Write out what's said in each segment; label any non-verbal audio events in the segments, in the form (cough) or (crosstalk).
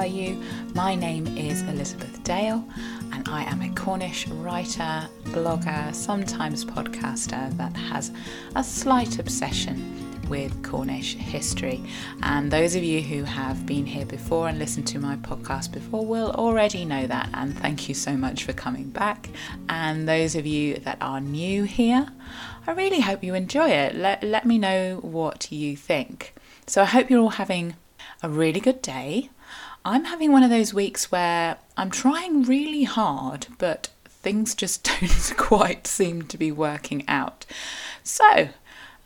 are you? My name is Elizabeth Dale, and I am a Cornish writer, blogger, sometimes podcaster that has a slight obsession with Cornish history. And those of you who have been here before and listened to my podcast before will already know that. And thank you so much for coming back. And those of you that are new here, I really hope you enjoy it. Let, let me know what you think. So I hope you're all having a really good day. I'm having one of those weeks where I'm trying really hard, but things just (laughs) don't quite seem to be working out. So,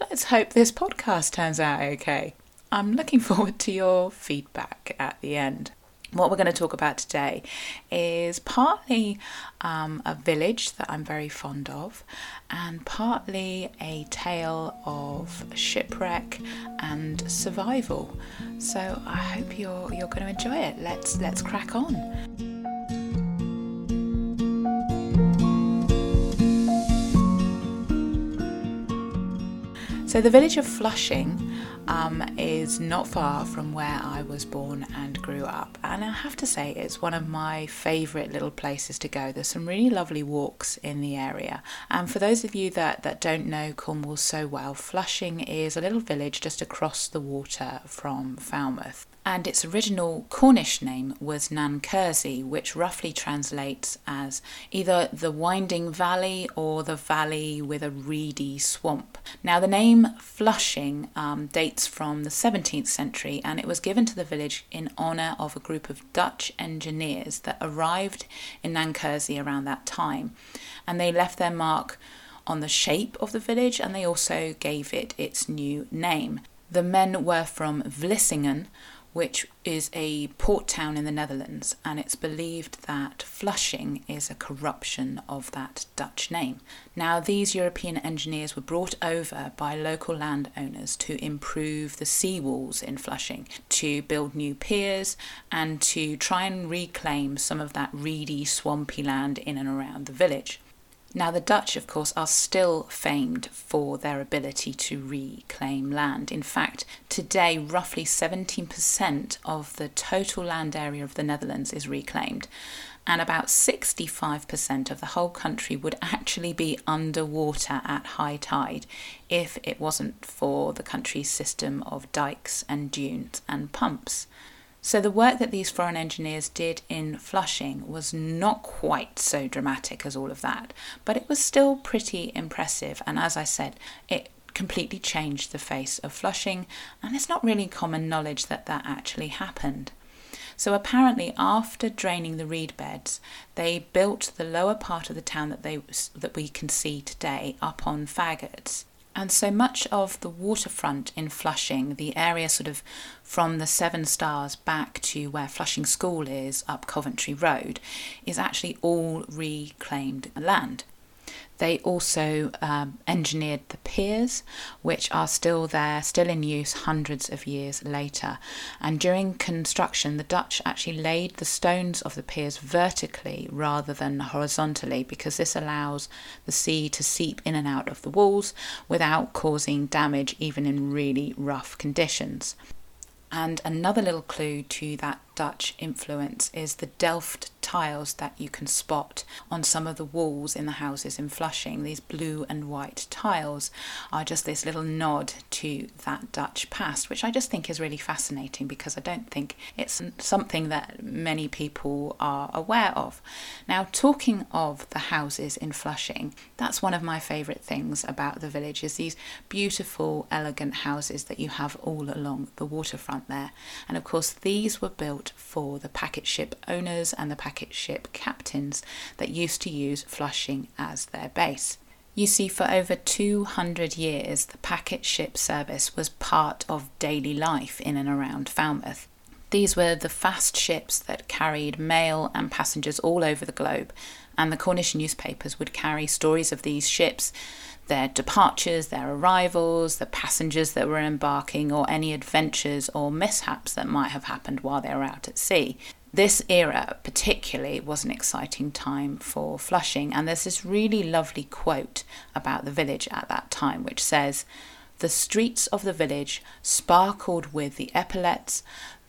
let's hope this podcast turns out okay. I'm looking forward to your feedback at the end. What we're going to talk about today is partly um, a village that I'm very fond of, and partly a tale of shipwreck and survival. So I hope you're you're going to enjoy it. Let's let's crack on. So, the village of Flushing um, is not far from where I was born and grew up, and I have to say it's one of my favourite little places to go. There's some really lovely walks in the area, and for those of you that, that don't know Cornwall so well, Flushing is a little village just across the water from Falmouth and its original Cornish name was Nankersey, which roughly translates as either the winding valley or the valley with a reedy swamp. Now, the name Flushing um, dates from the 17th century and it was given to the village in honour of a group of Dutch engineers that arrived in Nankersey around that time, and they left their mark on the shape of the village and they also gave it its new name. The men were from Vlissingen, which is a port town in the Netherlands, and it's believed that Flushing is a corruption of that Dutch name. Now, these European engineers were brought over by local landowners to improve the seawalls in Flushing, to build new piers, and to try and reclaim some of that reedy, swampy land in and around the village. Now, the Dutch, of course, are still famed for their ability to reclaim land. In fact, today, roughly 17% of the total land area of the Netherlands is reclaimed, and about 65% of the whole country would actually be underwater at high tide if it wasn't for the country's system of dikes and dunes and pumps. So, the work that these foreign engineers did in Flushing was not quite so dramatic as all of that, but it was still pretty impressive. And as I said, it completely changed the face of Flushing, and it's not really common knowledge that that actually happened. So apparently, after draining the reed beds, they built the lower part of the town that they that we can see today up on faggots. And so much of the waterfront in Flushing, the area sort of from the Seven Stars back to where Flushing School is up Coventry Road, is actually all reclaimed land. They also um, engineered the piers, which are still there, still in use hundreds of years later. And during construction, the Dutch actually laid the stones of the piers vertically rather than horizontally because this allows the sea to seep in and out of the walls without causing damage, even in really rough conditions. And another little clue to that Dutch influence is the Delft tiles that you can spot on some of the walls in the houses in Flushing. These blue and white tiles are just this little nod to that Dutch past, which I just think is really fascinating because I don't think it's something that many people are aware of. Now, talking of the houses in Flushing, that's one of my favourite things about the village is these beautiful, elegant houses that you have all along the waterfront there. And of course, these were built built for the packet ship owners and the packet ship captains that used to use Flushing as their base. You see, for over 200 years, the packet ship service was part of daily life in and around Falmouth. These were the fast ships that carried mail and passengers all over the globe, and the Cornish newspapers would carry stories of these ships their departures, their arrivals, the passengers that were embarking, or any adventures or mishaps that might have happened while they were out at sea. This era, particularly, was an exciting time for Flushing, and there's this really lovely quote about the village at that time, which says, The streets of the village sparkled with the epaulets,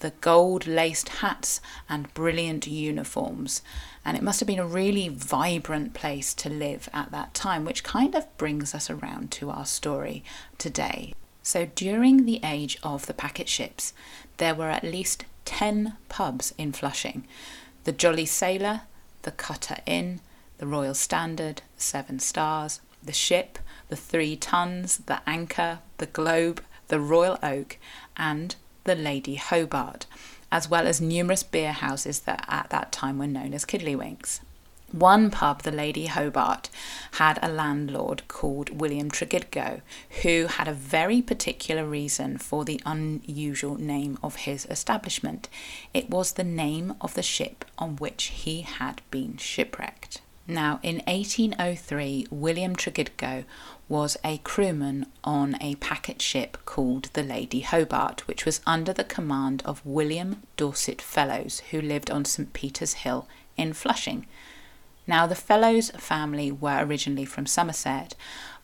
the gold laced hats and brilliant uniforms. And it must have been a really vibrant place to live at that time, which kind of brings us around to our story today. So, during the age of the packet ships, there were at least 10 pubs in Flushing the Jolly Sailor, the Cutter Inn, the Royal Standard, Seven Stars, the Ship, the Three Tuns, the Anchor, the Globe, the Royal Oak, and the Lady Hobart, as well as numerous beer houses that at that time were known as Kiddlywinks. One pub, the Lady Hobart, had a landlord called William Tregidgo, who had a very particular reason for the unusual name of his establishment. It was the name of the ship on which he had been shipwrecked. Now, in 1803, William Tregidgo was a crewman on a packet ship called the Lady Hobart, which was under the command of William Dorset Fellowes, who lived on St. Peter's Hill in Flushing. Now, the Fellowes family were originally from Somerset,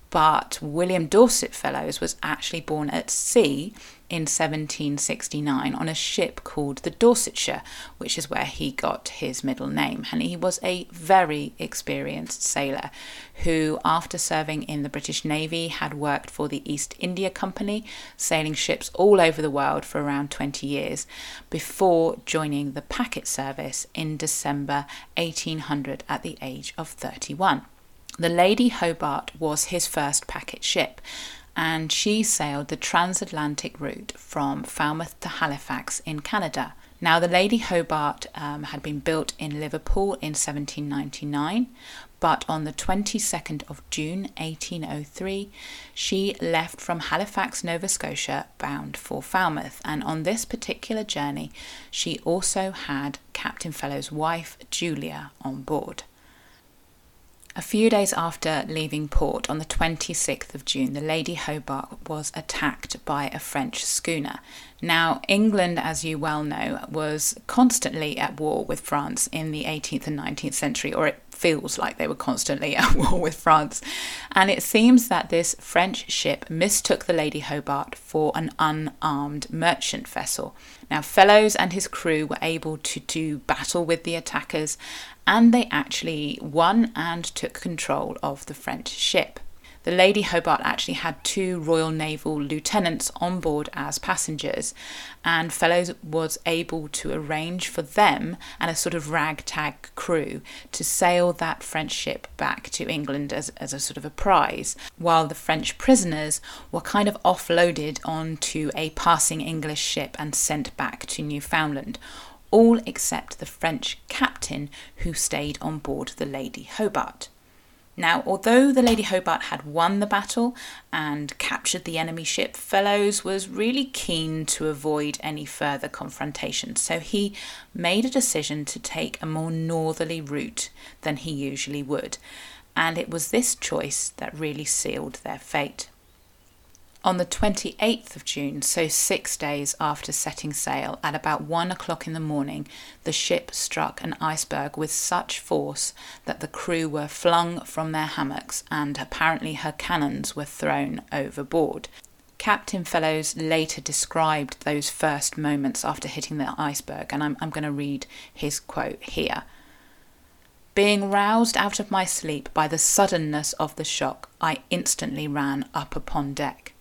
but William Dorset Fellowes was actually born at sea in 1769 on a ship called the Dorsetshire, which is where he got his middle name. And he was a very experienced sailor who, after serving in the British Navy, had worked for the East India Company, sailing ships all over the world for around 20 years before joining the packet service in December 1800 at the age of 31. The Lady Hobart was his first packet ship, and she sailed the transatlantic route from Falmouth to Halifax in Canada. Now, the Lady Hobart um, had been built in Liverpool in 1799, but on the 22nd of June 1803, she left from Halifax, Nova Scotia, bound for Falmouth. And on this particular journey, she also had Captain Fellow's wife, Julia, on board. A few days after leaving port on the 26th of June, the Lady Hobart was attacked by a French schooner. Now, England, as you well know, was constantly at war with France in the 18th and 19th century, or it feels like they were constantly (laughs) at war with France. And it seems that this French ship mistook the Lady Hobart for an unarmed merchant vessel. Now, Fellowes and his crew were able to do battle with the attackers, and they actually won and took control of the French ship. The Lady Hobart actually had two Royal Naval lieutenants on board as passengers, and Fellowes was able to arrange for them and a sort of ragtag crew to sail that French ship back to England as, as a sort of a prize, while the French prisoners were kind of offloaded onto a passing English ship and sent back to Newfoundland all except the French captain who stayed on board the Lady Hobart. Now, although the Lady Hobart had won the battle and captured the enemy ship, Fellowes was really keen to avoid any further confrontation, so he made a decision to take a more northerly route than he usually would, and it was this choice that really sealed their fate. On the 28th of June, so six days after setting sail, at about one o'clock in the morning, the ship struck an iceberg with such force that the crew were flung from their hammocks and apparently her cannons were thrown overboard. Captain Fellowes later described those first moments after hitting the iceberg, and I'm, I'm going to read his quote here. Being roused out of my sleep by the suddenness of the shock, I instantly ran up upon deck.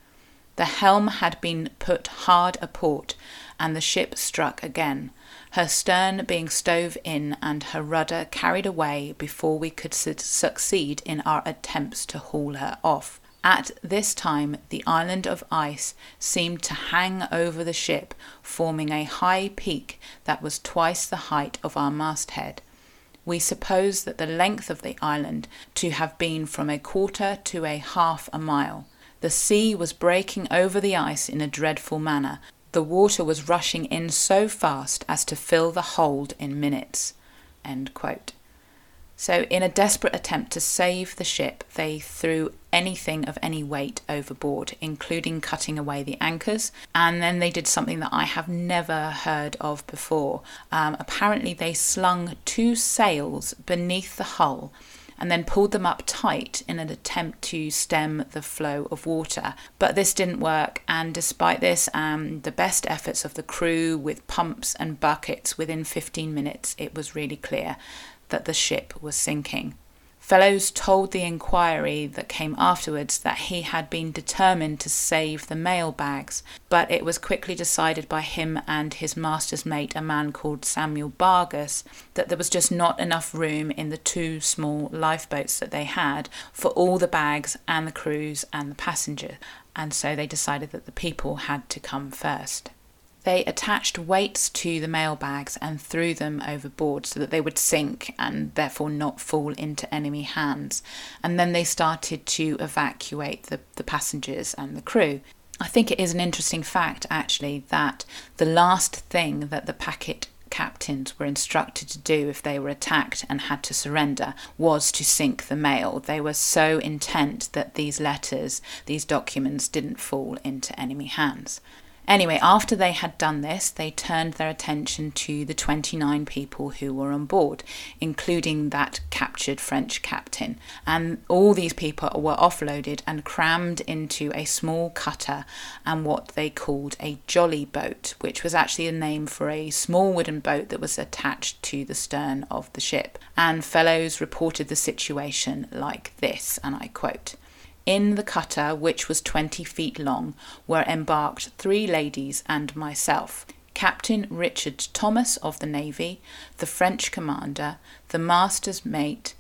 The helm had been put hard a port, and the ship struck again, her stern being stove in and her rudder carried away before we could su- succeed in our attempts to haul her off. At this time, the island of ice seemed to hang over the ship, forming a high peak that was twice the height of our masthead. We suppose that the length of the island to have been from a quarter to a half a mile. The sea was breaking over the ice in a dreadful manner. The water was rushing in so fast as to fill the hold in minutes. So, in a desperate attempt to save the ship, they threw anything of any weight overboard, including cutting away the anchors. And then they did something that I have never heard of before. Um, apparently, they slung two sails beneath the hull and then pulled them up tight in an attempt to stem the flow of water. But this didn't work, and despite this, um, the best efforts of the crew with pumps and buckets, within 15 minutes it was really clear that the ship was sinking. Fellowes told the inquiry that came afterwards that he had been determined to save the mail bags, but it was quickly decided by him and his master's mate, a man called Samuel Bargus, that there was just not enough room in the two small lifeboats that they had for all the bags and the crews and the passenger, and so they decided that the people had to come first. They attached weights to the mail bags and threw them overboard so that they would sink and therefore not fall into enemy hands. And then they started to evacuate the, the passengers and the crew. I think it is an interesting fact, actually, that the last thing that the packet captains were instructed to do if they were attacked and had to surrender was to sink the mail. They were so intent that these letters, these documents, didn't fall into enemy hands. Anyway, after they had done this, they turned their attention to the 29 people who were on board, including that captured French captain. And all these people were offloaded and crammed into a small cutter and what they called a jolly boat, which was actually a name for a small wooden boat that was attached to the stern of the ship. And Fellowes reported the situation like this, and I quote. In the cutter, which was 20 feet long, were embarked three ladies and myself. Captain Richard Thomas of the Navy, the French commander, the master's mate,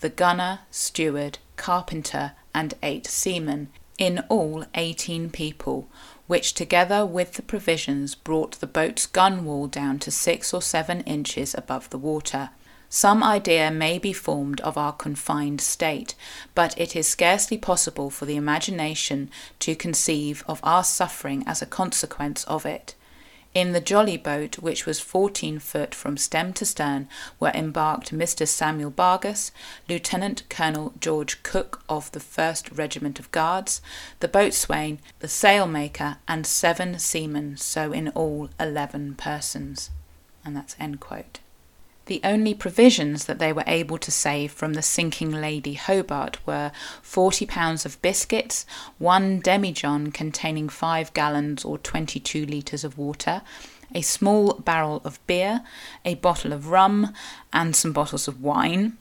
the gunner, steward, carpenter, and eight seamen, in all 18 people, which together with the provisions brought the boat's gunwale down to six or seven inches above the water. Some idea may be formed of our confined state, but it is scarcely possible for the imagination to conceive of our suffering as a consequence of it. In the jolly boat, which was 14 foot from stem to stern, were embarked Mr. Samuel Bargus, Lieutenant Colonel George Cooke of the 1st Regiment of Guards, the boatswain, the sailmaker, and seven seamen, so in all 11 persons. And that's end quote. The only provisions that they were able to save from the sinking Lady Hobart were forty pounds of biscuits, one demijohn containing five gallons or twenty two litres of water, a small barrel of beer, a bottle of rum, and some bottles of wine,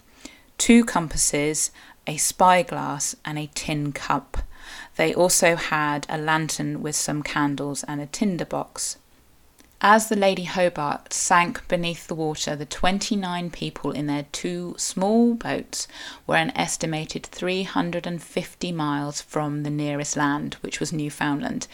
two compasses, a spyglass, and a tin cup. They also had a lantern with some candles and a tinder box. As the Lady Hobart sank beneath the water, the 29 people in their two small boats were an estimated 350 miles from the nearest land, which was Newfoundland,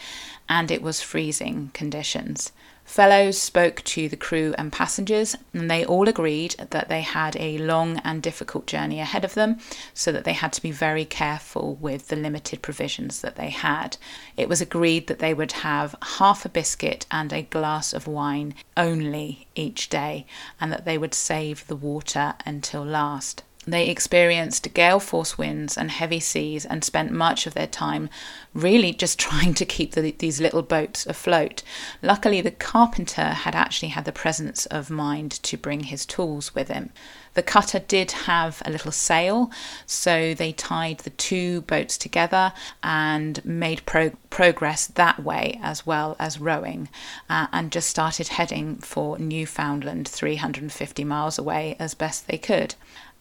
and it was freezing conditions. Fellowes spoke to the crew and passengers, and they all agreed that they had a long and difficult journey ahead of them, so that they had to be very careful with the limited provisions that they had. It was agreed that they would have half a biscuit and a glass of wine only each day, and that they would save the water until last. They experienced gale force winds and heavy seas and spent much of their time really just (laughs) trying to keep the, these little boats afloat. Luckily, the carpenter had actually had the presence of mind to bring his tools with him. The cutter did have a little sail, so they tied the two boats together and made pro- progress that way as well as rowing, uh, and just started heading for Newfoundland, 350 miles away, as best they could.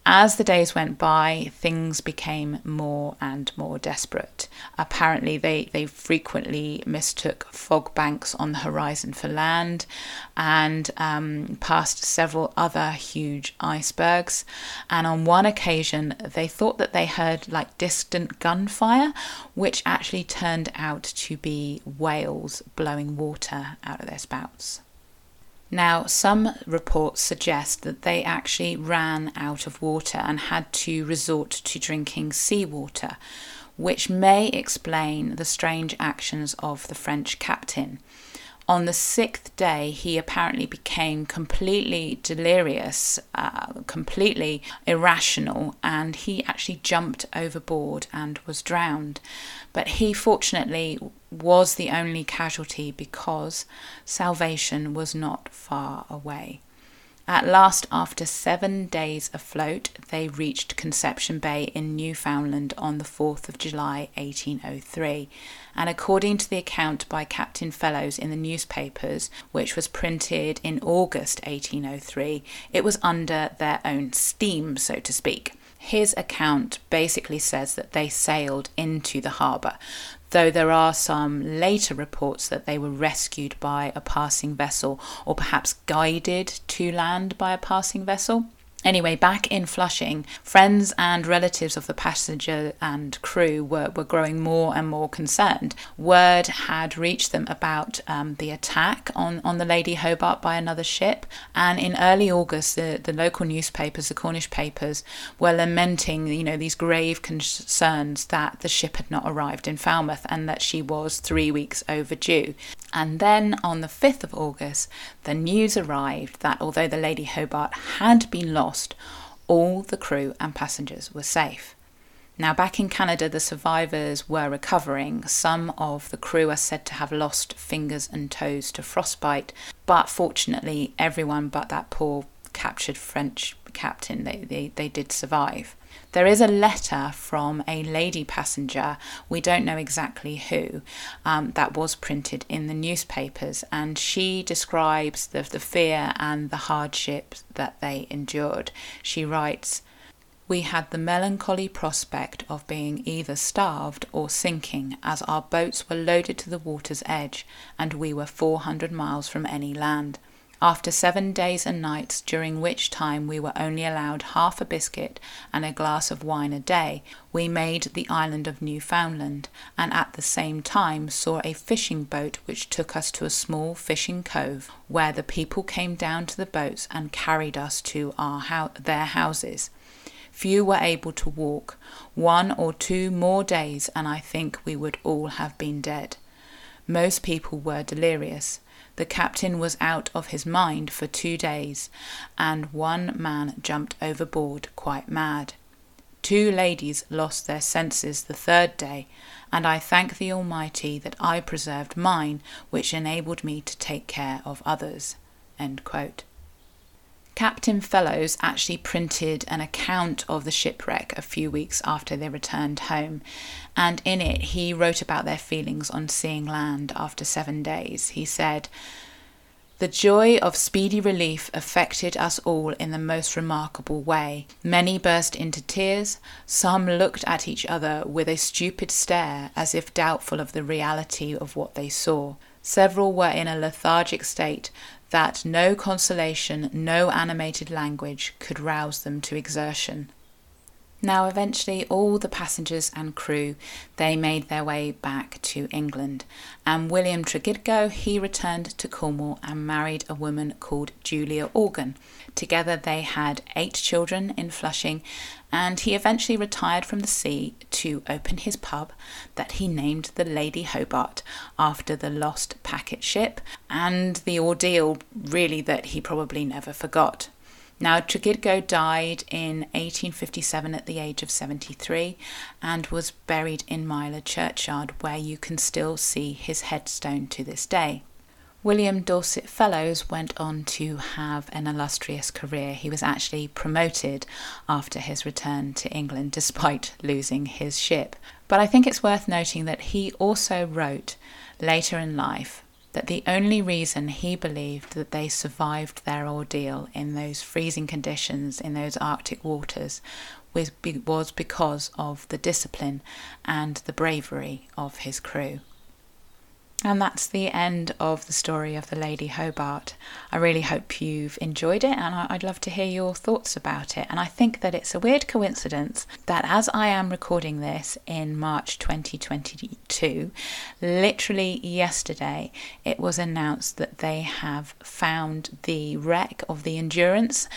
As the days went by, things became more and more desperate. Apparently, they, they frequently mistook fog banks on the horizon for land and um, passed several other huge icebergs. And on one occasion, they thought that they heard like distant gunfire, which actually turned out to be whales blowing water out of their spouts. Now, some reports suggest that they actually ran out of water and had to resort to drinking seawater, which may explain the strange actions of the French captain. On the sixth day, he apparently became completely delirious, uh, completely irrational, and he actually jumped overboard and was drowned. But he fortunately was the only casualty because salvation was not far away. At last, after seven days afloat, they reached Conception Bay in Newfoundland on the 4th of July 1803. And according to the account by Captain Fellowes in the newspapers, which was printed in August 1803, it was under their own steam, so to speak. His account basically says that they sailed into the harbour, though there are some later reports that they were rescued by a passing vessel or perhaps guided to land by a passing vessel. Anyway, back in Flushing, friends and relatives of the passenger and crew were, were growing more and more concerned. Word had reached them about um, the attack on, on the Lady Hobart by another ship, and in early August, the, the local newspapers, the Cornish papers, were lamenting, you know, these grave concerns that the ship had not arrived in Falmouth and that she was three weeks overdue. And then on the 5th of August, the news arrived that although the Lady Hobart had been lost, all the crew and passengers were safe. Now, back in Canada, the survivors were recovering. Some of the crew are said to have lost fingers and toes to frostbite, but fortunately, everyone but that poor captured French captain, they, they, they did survive. There is a letter from a lady passenger, we don't know exactly who, um, that was printed in the newspapers, and she describes the, the fear and the hardships that they endured. She writes, we had the melancholy prospect of being either starved or sinking, as our boats were loaded to the water's edge, and we were 400 miles from any land. After seven days and nights, during which time we were only allowed half a biscuit and a glass of wine a day, we made the island of Newfoundland, and at the same time saw a fishing boat which took us to a small fishing cove, where the people came down to the boats and carried us to our their houses. Few were able to walk. One or two more days, and I think we would all have been dead. Most people were delirious. The captain was out of his mind for two days, and one man jumped overboard quite mad. Two ladies lost their senses the third day, and I thank the Almighty that I preserved mine, which enabled me to take care of others. Captain Fellowes actually printed an account of the shipwreck a few weeks after they returned home, and in it he wrote about their feelings on seeing land after seven days. He said, the joy of speedy relief affected us all in the most remarkable way. Many burst into tears, some looked at each other with a stupid stare as if doubtful of the reality of what they saw. Several were in a lethargic state that no consolation, no animated language could rouse them to exertion. Now, eventually, all the passengers and crew they made their way back to England, and William Tregidgo he returned to Cornwall and married a woman called Julia Organ. Together, they had eight children in Flushing, and he eventually retired from the sea to open his pub that he named the Lady Hobart after the lost packet ship and the ordeal really that he probably never forgot. Now, Tregidgo died in 1857 at the age of 73 and was buried in Mylor churchyard, where you can still see his headstone to this day. William Dorset Fellowes went on to have an illustrious career. He was actually promoted after his return to England, despite losing his ship. But I think it's worth noting that he also wrote later in life that the only reason he believed that they survived their ordeal in those freezing conditions in those Arctic waters was, because of the discipline and the bravery of his crew. And that's the end of the story of the Lady Hobart. I really hope you've enjoyed it and I'd love to hear your thoughts about it. And I think that it's a weird coincidence that as I am recording this in March 2022, literally yesterday, it was announced that they have found the wreck of the Endurance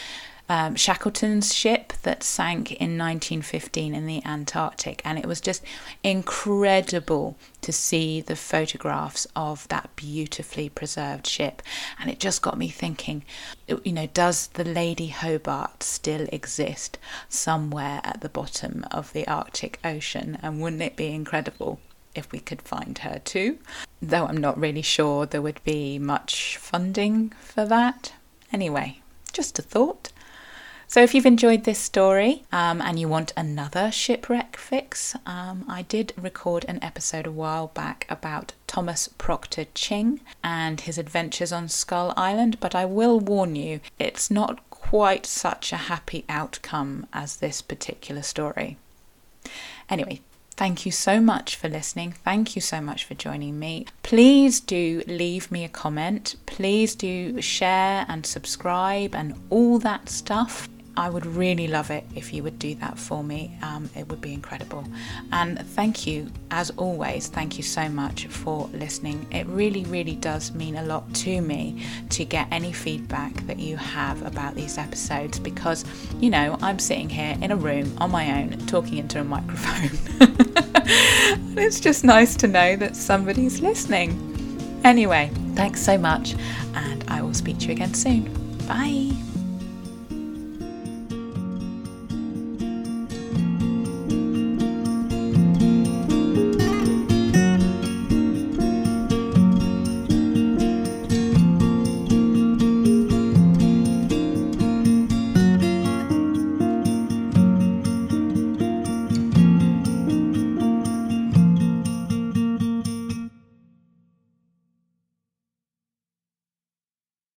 um, Shackleton's ship that sank in 1915 in the Antarctic, and it was just incredible to see the photographs of that beautifully preserved ship. And it just got me thinking, you know, does the Lady Hobart still exist somewhere at the bottom of the Arctic Ocean? And wouldn't it be incredible? If we could find her too, though I'm not really sure there would be much funding for that. Anyway, Just a thought. So, if you've enjoyed this story um, and you want another shipwreck fix, um, I did record an episode a while back about Thomas Proctor Ching and his adventures on Skull Island, but I will warn you, it's not quite such a happy outcome as this particular story. Anyway, Thank you so much for listening. Thank you so much for joining me. Please do leave me a comment. Please do share and subscribe and all that stuff. I would really love it if you would do that for me. Um, it would be incredible. And thank you, as always, thank you so much for listening. It really, really does mean a lot to me to get any feedback that you have about these episodes because, you know, I'm sitting here in a room on my own talking into a microphone. (laughs) it's just nice to know that somebody's listening. Anyway, thanks so much, and I will speak to you again soon. Bye.